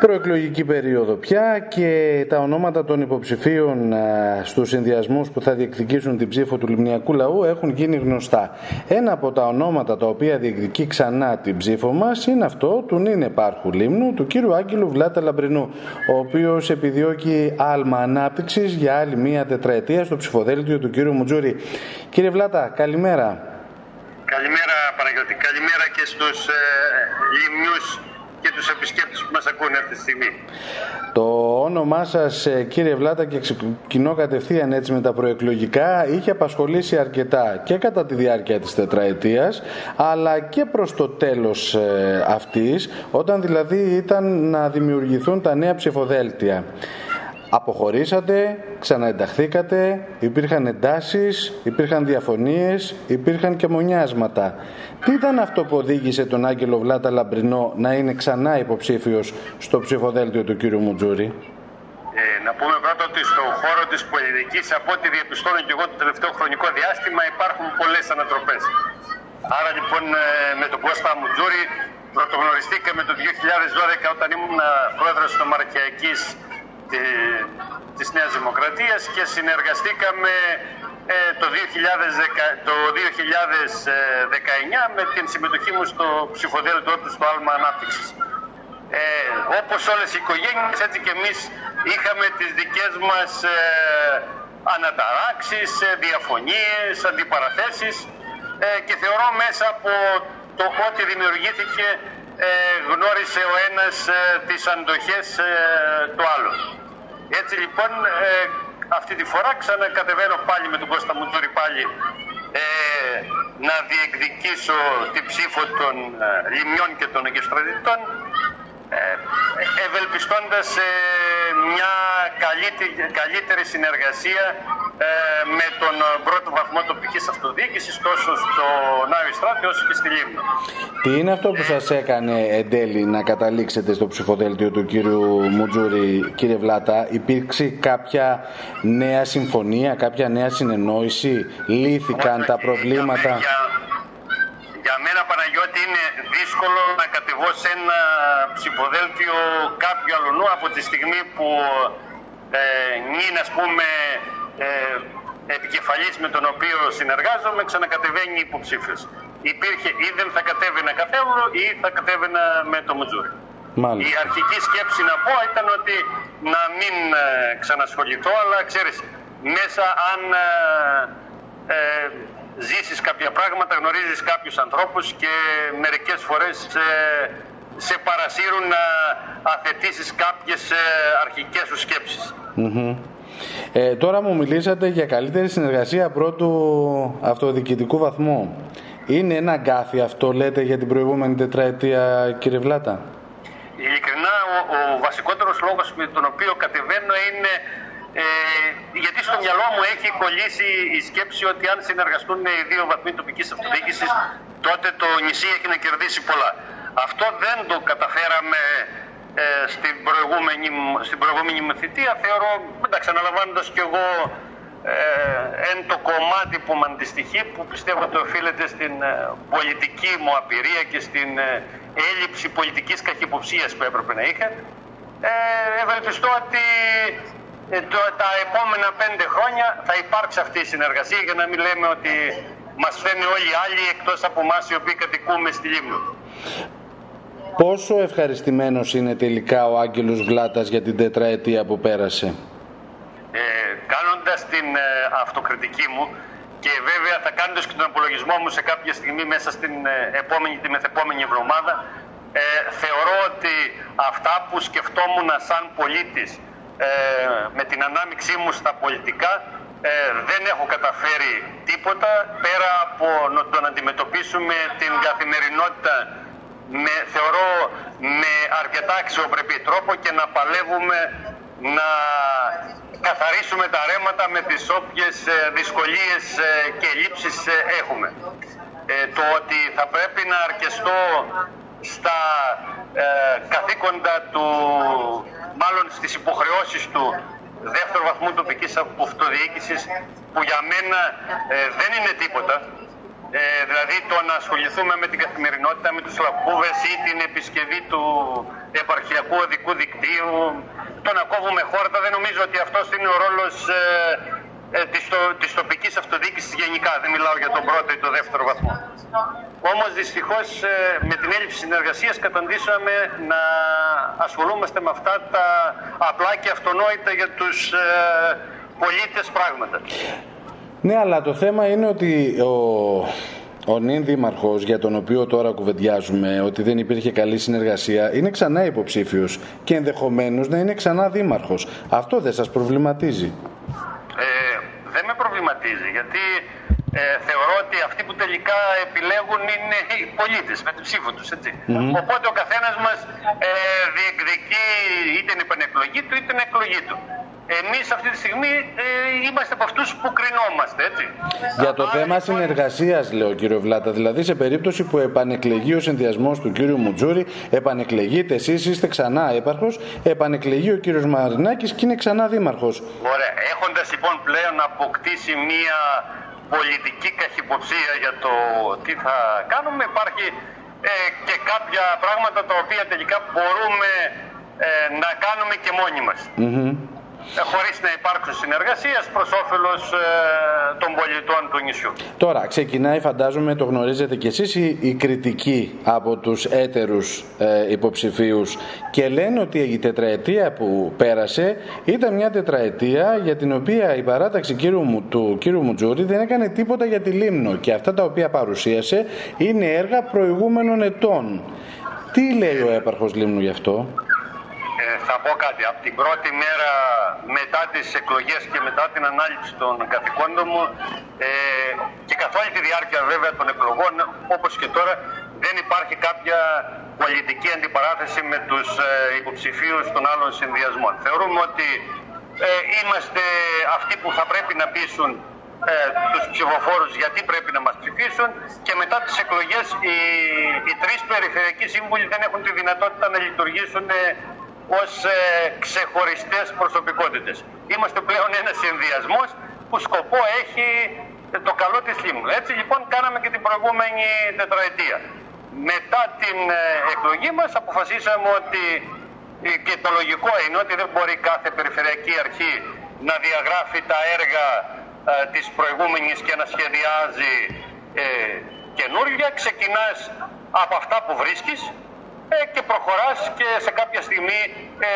προεκλογική περίοδο πια και τα ονόματα των υποψηφίων στους συνδυασμούς που θα διεκδικήσουν την ψήφο του Λιμνιακού Λαού έχουν γίνει γνωστά. Ένα από τα ονόματα τα οποία διεκδικεί ξανά την ψήφο μας είναι αυτό του νυν επάρχου Λίμνου, του κύριου Άγγελου Βλάτα Λαμπρινού, ο οποίος επιδιώκει άλμα ανάπτυξης για άλλη μία τετραετία στο ψηφοδέλτιο του κύριου Μουτζούρη. Κύριε Βλάτα, καλημέρα. Καλημέρα Παναγιώτη, καλημέρα και στους ε, Λιμνιούς και τους επισκέπτες που μας ακούνε αυτή τη στιγμή. Το όνομά σας ε, κύριε Βλάτα και ξεκινώ κατευθείαν έτσι με τα προεκλογικά είχε απασχολήσει αρκετά και κατά τη διάρκεια της τετραετίας αλλά και προς το τέλος ε, αυτής όταν δηλαδή ήταν να δημιουργηθούν τα νέα ψηφοδέλτια. Αποχωρήσατε, ξαναενταχθήκατε, υπήρχαν εντάσεις, υπήρχαν διαφωνίες, υπήρχαν και μονιάσματα. Τι ήταν αυτό που οδήγησε τον Άγγελο Βλάτα Λαμπρινό να είναι ξανά υποψήφιος στο ψηφοδέλτιο του κύριου Μουτζούρη; Ε, να πούμε πρώτα ότι στο χώρο της πολιτικής, από ό,τι διαπιστώνω και εγώ το τελευταίο χρονικό διάστημα, υπάρχουν πολλές ανατροπές. Άρα λοιπόν ε, με τον Κώστα Μουτζούρη πρωτογνωριστήκαμε το 2012 όταν ήμουν πρόεδρος της Νομαρχιακής της Νέας Δημοκρατίας και συνεργαστήκαμε ε, το, 2010, το 2019 με την συμμετοχή μου στο ψηφοδέλτιο του στο Άλμα Ανάπτυξης. Ε, όπως όλες οι οικογένειες, έτσι και εμείς είχαμε τις δικές μας ε, αναταράξεις, ε, διαφωνίες, αντιπαραθέσεις ε, και θεωρώ μέσα από το ότι δημιουργήθηκε γνώρισε ο ένας τις αντοχές του άλλου. Έτσι λοιπόν αυτή τη φορά ξανακατεβαίνω πάλι με τον Κώστα Μουτζούρη πάλι ε, να διεκδικήσω την ψήφο των ε, λιμιών και των εγκαιστρατητών ε, ευελπιστώντας μια καλύτερη, καλύτερη συνεργασία ε, με τον πρώτο βαθμό τοπικής αυτοδιοίκησης τόσο στο Νάιο Στράτη όσο και στη Λίμνο. Τι είναι αυτό που σας έκανε εν τέλει να καταλήξετε στο ψηφοδέλτιο του κύριου Μουτζούρη, κύριε Βλάτα, υπήρξε κάποια νέα συμφωνία, κάποια νέα συνεννόηση, λύθηκαν τα προβλήματα; Για, για μένα Παναγιώτη είναι δύσκολο να κατεβώ σε ένα ψηφοδέλτιο κάποιου αλλονού από τη στιγμή που ε, νυν ας πούμε ε, επικεφαλής με τον οποίο συνεργάζομαι ξανακατεβαίνει υποψήφιος. Υπήρχε ή δεν θα κατέβαινα καθόλου ή θα κατέβαινα με το Μουτζούρι. Η αρχική σκέψη να πω ήταν ότι να μην ε, ξανασχοληθώ, αλλά ξέρεις, μέσα αν ε, ε, ζήσεις κάποια πράγματα, γνωρίζεις κάποιους ανθρώπους και μερικές φορές ε, σε παρασύρουν να αθετήσεις κάποιες ε, αρχικές σου σκεψεις ε, τώρα μου μιλήσατε για καλύτερη συνεργασία πρώτου αυτοδιοικητικού βαθμού. Είναι ένα γκάθι αυτό λέτε για την προηγούμενη τετραετία κύριε Βλάτα; Ειλικρινά ο, ο βασικότερος λόγος με τον οποίο κατεβαίνω είναι ε, γιατί στο μυαλό μου έχει κολλήσει η σκέψη ότι αν συνεργαστούν οι δύο βαθμοί τοπικής αυτοδιοίκησης τότε το νησί έχει να κερδίσει πολλά. Αυτό δεν το καταφέραμε ε, στην, προηγούμενη, στην προηγούμενη μου θητεία θεωρώ, εντάξει αναλαμβάνοντας και εγώ ε, εν το κομμάτι που με αντιστοιχεί που πιστεύω ότι οφείλεται στην ε, πολιτική μου απειρία και στην ε, έλλειψη πολιτικής καχυποψίας που έπρεπε να είχα ε, ευελπιστώ ότι το, τα επόμενα πέντε χρόνια θα υπάρξει αυτή η συνεργασία για να μην λέμε ότι μας φαίνει όλοι οι άλλοι εκτός από εμάς οι οποίοι κατοικούμε στη Λίμνο. Πόσο ευχαριστημένος είναι τελικά ο Άγγελος Βλάτας για την τετραετία που πέρασε; Ε, κάνοντας την ε, αυτοκριτική μου και βέβαια θα κάνοντας και τον απολογισμό μου σε κάποια στιγμή μέσα στην ε, επόμενη, τη μεθεπόμενη εβδομάδα ε, θεωρώ ότι αυτά που σκεφτόμουν σαν πολίτης ε, με την ανάμειξή μου στα πολιτικά δεν έχω καταφέρει τίποτα πέρα από να τον αντιμετωπίσουμε την καθημερινότητα με, θεωρώ με αρκετά αξιοπρεπή τρόπο και να παλεύουμε να καθαρίσουμε τα ρέματα με τις όποιες ε, δυσκολίες ε, και λήψεις ε, έχουμε. το ότι θα πρέπει να αρκεστώ στα καθήκοντα του, μάλλον στις υποχρεώσεις του δεύτερου βαθμού τοπικής αυτοδιοίκησης που για μένα δεν είναι τίποτα ε, δηλαδή το να ασχοληθούμε με την καθημερινότητα, με τους λαπούβες ή την επισκευή του επαρχιακού οδικού δικτύου, το να κόβουμε χόρτα. Δεν νομίζω ότι αυτός είναι ο ρόλος ε, ε, της, το, της τοπικής αυτοδιοίκησης γενικά. Δεν μιλάω για τον πρώτο ή τον δεύτερο βαθμό. Όμως δυστυχώς ε, με την έλλειψη συνεργασίας καταντήσαμε να ασχολούμαστε με αυτά τα απλά και αυτονόητα για τους ε, πολίτες πράγματα. Ναι, αλλά το θέμα είναι ότι ο, ο νυν δήμαρχος για τον οποίο τώρα κουβεντιάζουμε ότι δεν υπήρχε καλή συνεργασία είναι ξανά υποψήφιος και ενδεχομένως να είναι ξανά δήμαρχος. Αυτό δεν σας προβληματίζει. riesige Tier. Ε, θεωρώ ότι αυτοί που τελικά επιλέγουν είναι οι πολίτες με την ψήφο τους. ετσι Οπότε ο καθένας μας ε, διεκδικεί είτε την επανεκλογή του είτε την εκλογή του εμείς αυτή τη στιγμή ε, είμαστε από αυτούς που κρινόμαστε, έτσι. Για το θέμα λοιπόν... συνεργασίας, λέω κύριο Βλάτα, δηλαδή σε περίπτωση που επανεκλεγεί ο συνδυασμός του κύριου Μουτζούρη, επανεκλεγείτε εσείς, είστε ξανά έπαρχος, επανεκλεγεί ο κύριος Μαρινάκης και είναι ξανά δήμαρχος. Ωραία. Έχοντας λοιπόν πλέον αποκτήσει μία πολιτική καχυποψία για το τι θα κάνουμε, υπάρχει ε, και κάποια πράγματα τα οποία τελικά μπορούμε ε, να κάνουμε και μόνοι μας. Ε, χωρίς να υπάρξουν συνεργασίες προς όφελος ε, των πολιτών του νησιού. Τώρα ξεκινάει φαντάζομαι, το γνωρίζετε κι εσείς, η, κριτική από τους έτερους ε, υποψηφίους και λένε ότι η τετραετία που πέρασε ήταν μια τετραετία για την οποία η παράταξη κύριου, του κύριου Μουτζούρη δεν έκανε τίποτα για τη Λίμνο και αυτά τα οποία παρουσίασε είναι έργα προηγούμενων ετών. Τι λέει ο έπαρχος Λίμνου γι' αυτό; Θα πω κάτι. Από την πρώτη μέρα μετά τις εκλογές και μετά την ανάληψη των καθηκόντων μου ε, και καθ' όλη τη διάρκεια βέβαια των εκλογών όπως και τώρα δεν υπάρχει κάποια πολιτική αντιπαράθεση με τους ε, υποψηφίους των άλλων συνδυασμών. Θεωρούμε ότι ε, είμαστε αυτοί που θα πρέπει να πείσουν ε, τους ψηφοφόρους γιατί πρέπει να μας ψηφίσουν και μετά τις εκλογές οι, οι τρεις περιφερειακοί σύμβουλοι δεν έχουν τη δυνατότητα να λειτουργήσουν ως ε, ξεχωριστές προσωπικότητες. Είμαστε πλέον ένας συνδυασμός που σκοπό έχει το καλό της Λίμνου. Έτσι λοιπόν κάναμε και την προηγούμενη τετραετία. Μετά την ε, εκλογή μας αποφασίσαμε ότι ε, και το λογικό είναι ότι δεν μπορεί κάθε περιφερειακή αρχή να διαγράφει τα έργα ε, της προηγούμενης και να σχεδιάζει ε, καινούργια. Ξεκινάς από αυτά που βρίσκεις ε, και προχωράς και σε κάποια στιγμή ε,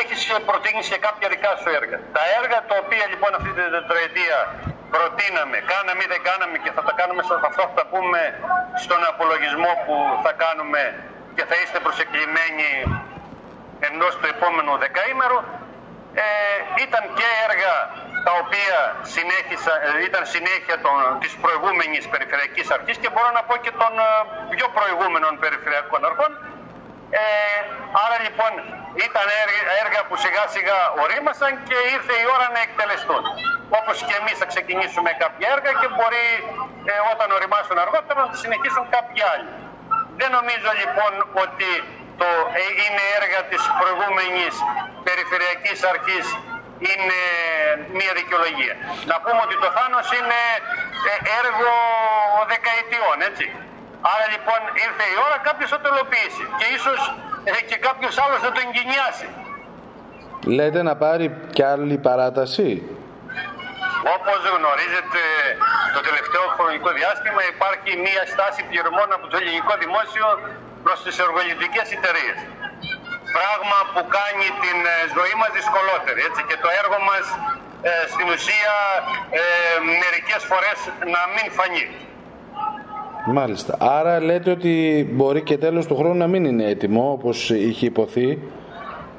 έχεις προτείνεις και κάποια δικά σου έργα. Τα έργα τα οποία λοιπόν αυτή την τετραετία προτείναμε, κάναμε ή δεν κάναμε και θα τα κάνουμε σε αυτό θα τα πούμε στον απολογισμό που θα κάνουμε και θα είστε προσεκλημένοι εντός του επόμενου δεκαήμερου ε, ήταν και έργα τα οποία συνέχισα, ε, ήταν συνέχεια των, της προηγούμενης περιφερειακής αρχής και μπορώ να πω και των ε, πιο προηγούμενων περιφερειακών αρχών. Ε, άρα λοιπόν ήταν έργα που σιγά σιγά ορίμασαν και ήρθε η ώρα να εκτελεστούν. Όπως και εμείς θα ξεκινήσουμε κάποια έργα και μπορεί ε, όταν οριμάσουν αργότερα να συνεχίσουν κάποιοι άλλοι. Δεν νομίζω λοιπόν ότι το, είναι έργα της προηγούμενης περιφερειακής αρχής είναι μια δικαιολογία. Να πούμε ότι το Θάνος είναι ε, έργο δεκαετιών, έτσι. Άρα λοιπόν ήρθε η ώρα κάποιος να το υλοποιήσει και ίσως ε, και κάποιος άλλος να το εγκαινιάσει. Λέτε να πάρει κι άλλη παράταση; Όπως γνωρίζετε, το τελευταίο χρονικό διάστημα υπάρχει μία στάση πληρωμών από το ελληνικό δημόσιο προς τις εργολητικές εταιρείες. Πράγμα που κάνει την ε, ζωή μας δυσκολότερη έτσι, και το έργο μας ε, στην ουσία ε, μερικές φορές να μην φανεί. Μάλιστα. Άρα λέτε ότι μπορεί και τέλος του χρόνου να μην είναι έτοιμο όπως είχε υποθεί.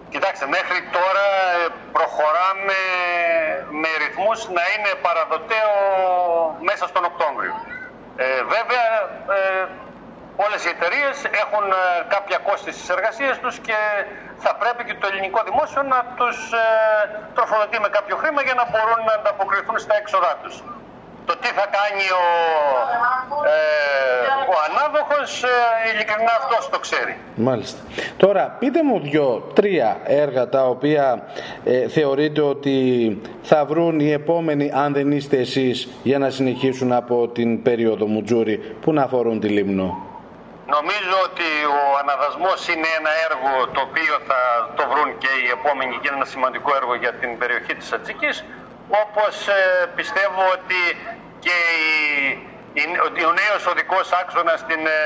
Κοιτάξτε, μέχρι τώρα ε, προχωράμε με ρυθμούς να είναι παραδοτέο μέσα στον Οκτώβριο. Ε, βέβαια, ε, όλες οι εταιρείες έχουν ε, κάποια κόστη στις εργασίες τους και θα πρέπει και το ελληνικό δημόσιο να τους ε, τροφοδοτεί με κάποιο χρήμα για να μπορούν να ανταποκριθούν στα έξοδά τους. Το τι θα κάνει ο, ε, ο ανάδοχος, ε, ειλικρινά αυτός το ξέρει. Μάλιστα. Τώρα, πείτε μου δυο-τρία έργα τα οποία ε, θεωρείτε ότι θα βρουν οι επόμενοι, αν δεν είστε εσείς, για να συνεχίσουν από την περίοδο Μουτζούρι, που να αφορούν τη Λίμνο; Νομίζω ότι ο αναδασμός είναι ένα έργο το οποίο θα το βρουν και οι επόμενοι και είναι ένα σημαντικό έργο για την περιοχή της Ατσικής όπως ε, πιστεύω ότι και η, ο νέος οδικός άξονας στην ε,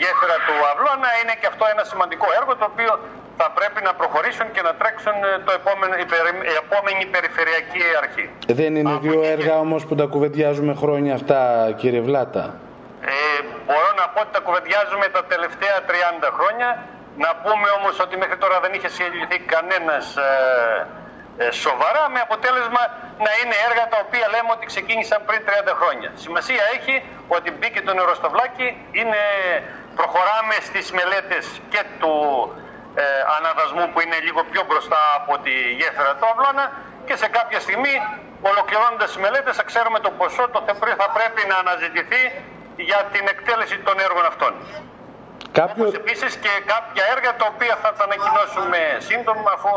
γέφυρα του Αυλώνα είναι και αυτό ένα σημαντικό έργο το οποίο θα πρέπει να προχωρήσουν και να τρέξουν ε, το επόμενο, η, επόμενη περιφερειακή αρχή. Δεν είναι δύο έργα όμως που τα κουβεντιάζουμε χρόνια αυτά κύριε Βλάτα. Ε, μπορώ να πω ότι τα κουβεντιάζουμε τα τελευταία 30 χρόνια. Να πούμε όμως ότι μέχρι τώρα δεν είχε συλληφθεί κανένας ε, ε, σοβαρά με αποτέλεσμα να είναι έργα τα οποία λέμε ότι ξεκίνησαν πριν 30 χρόνια. Σημασία έχει ότι μπήκε το νεροστοβλάκι, είναι, προχωράμε στις μελέτες και του ε, αναδασμού που είναι λίγο πιο μπροστά από τη γέφυρα του Αυλώνα και σε κάποια στιγμή ολοκληρώνοντας τις μελέτες θα ξέρουμε το ποσό το θα πρέπει να αναζητηθεί για την εκτέλεση των έργων αυτών. Κάποιο... Όπως επίσης και κάποια έργα τα οποία θα τα ανακοινώσουμε σύντομα αφού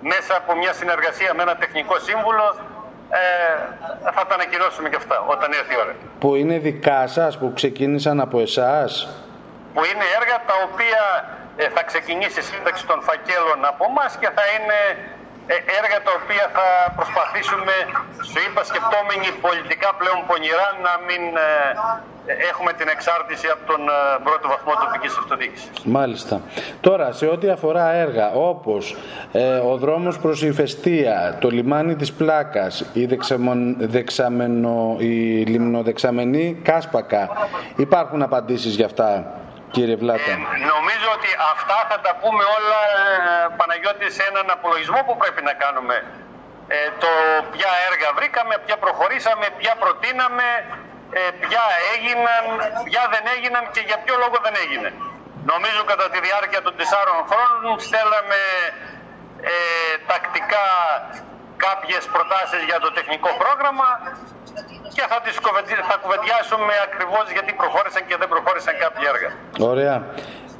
μέσα από μια συνεργασία με ένα τεχνικό σύμβουλο ε, θα τα ανακοινώσουμε και αυτά όταν έρθει η ώρα. Που είναι δικά σας, που ξεκίνησαν από εσάς; Που είναι έργα τα οποία ε, θα ξεκινήσει η σύνταξη των φακέλων από εμά και θα είναι ε, έργα τα οποία θα προσπαθήσουμε, σου είπα σκεπτόμενοι πολιτικά πλέον πονηρά, να μην ε, έχουμε την εξάρτηση από τον πρώτο βαθμό τοπικής αυτοδιοίκησης. Μάλιστα. Τώρα, σε ό,τι αφορά έργα όπως ο δρόμος προς η Φεστία, το λιμάνι της Πλάκας, η, δεξαμενο, η λιμνοδεξαμενή Κάσπακα, υπάρχουν απαντήσεις για αυτά κύριε Βλάτα. Ε, νομίζω ότι αυτά θα τα πούμε όλα, ε, Παναγιώτη, σε έναν απολογισμό που πρέπει να κάνουμε. Ε, το ποια έργα βρήκαμε, ποια προχωρήσαμε, ποια προτείναμε, ε, ποια έγιναν, ποια δεν έγιναν και για ποιο λόγο δεν έγινε. Νομίζω κατά τη διάρκεια των τεσσάρων χρόνων στέλναμε ε, τακτικά κάποιες προτάσεις για το τεχνικό πρόγραμμα και θα τις θα κουβεντιάσουμε ακριβώς γιατί προχώρησαν και δεν προχώρησαν κάποια έργα. Ωραία.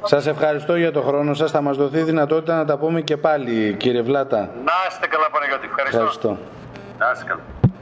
Σας ευχαριστώ για το χρόνο σας. Θα μας δοθεί δυνατότητα να τα πούμε και πάλι κύριε Βλάτα. Να είστε καλά Παναγιώτη. Ευχαριστώ. Ευχαριστώ. Να είστε καλά.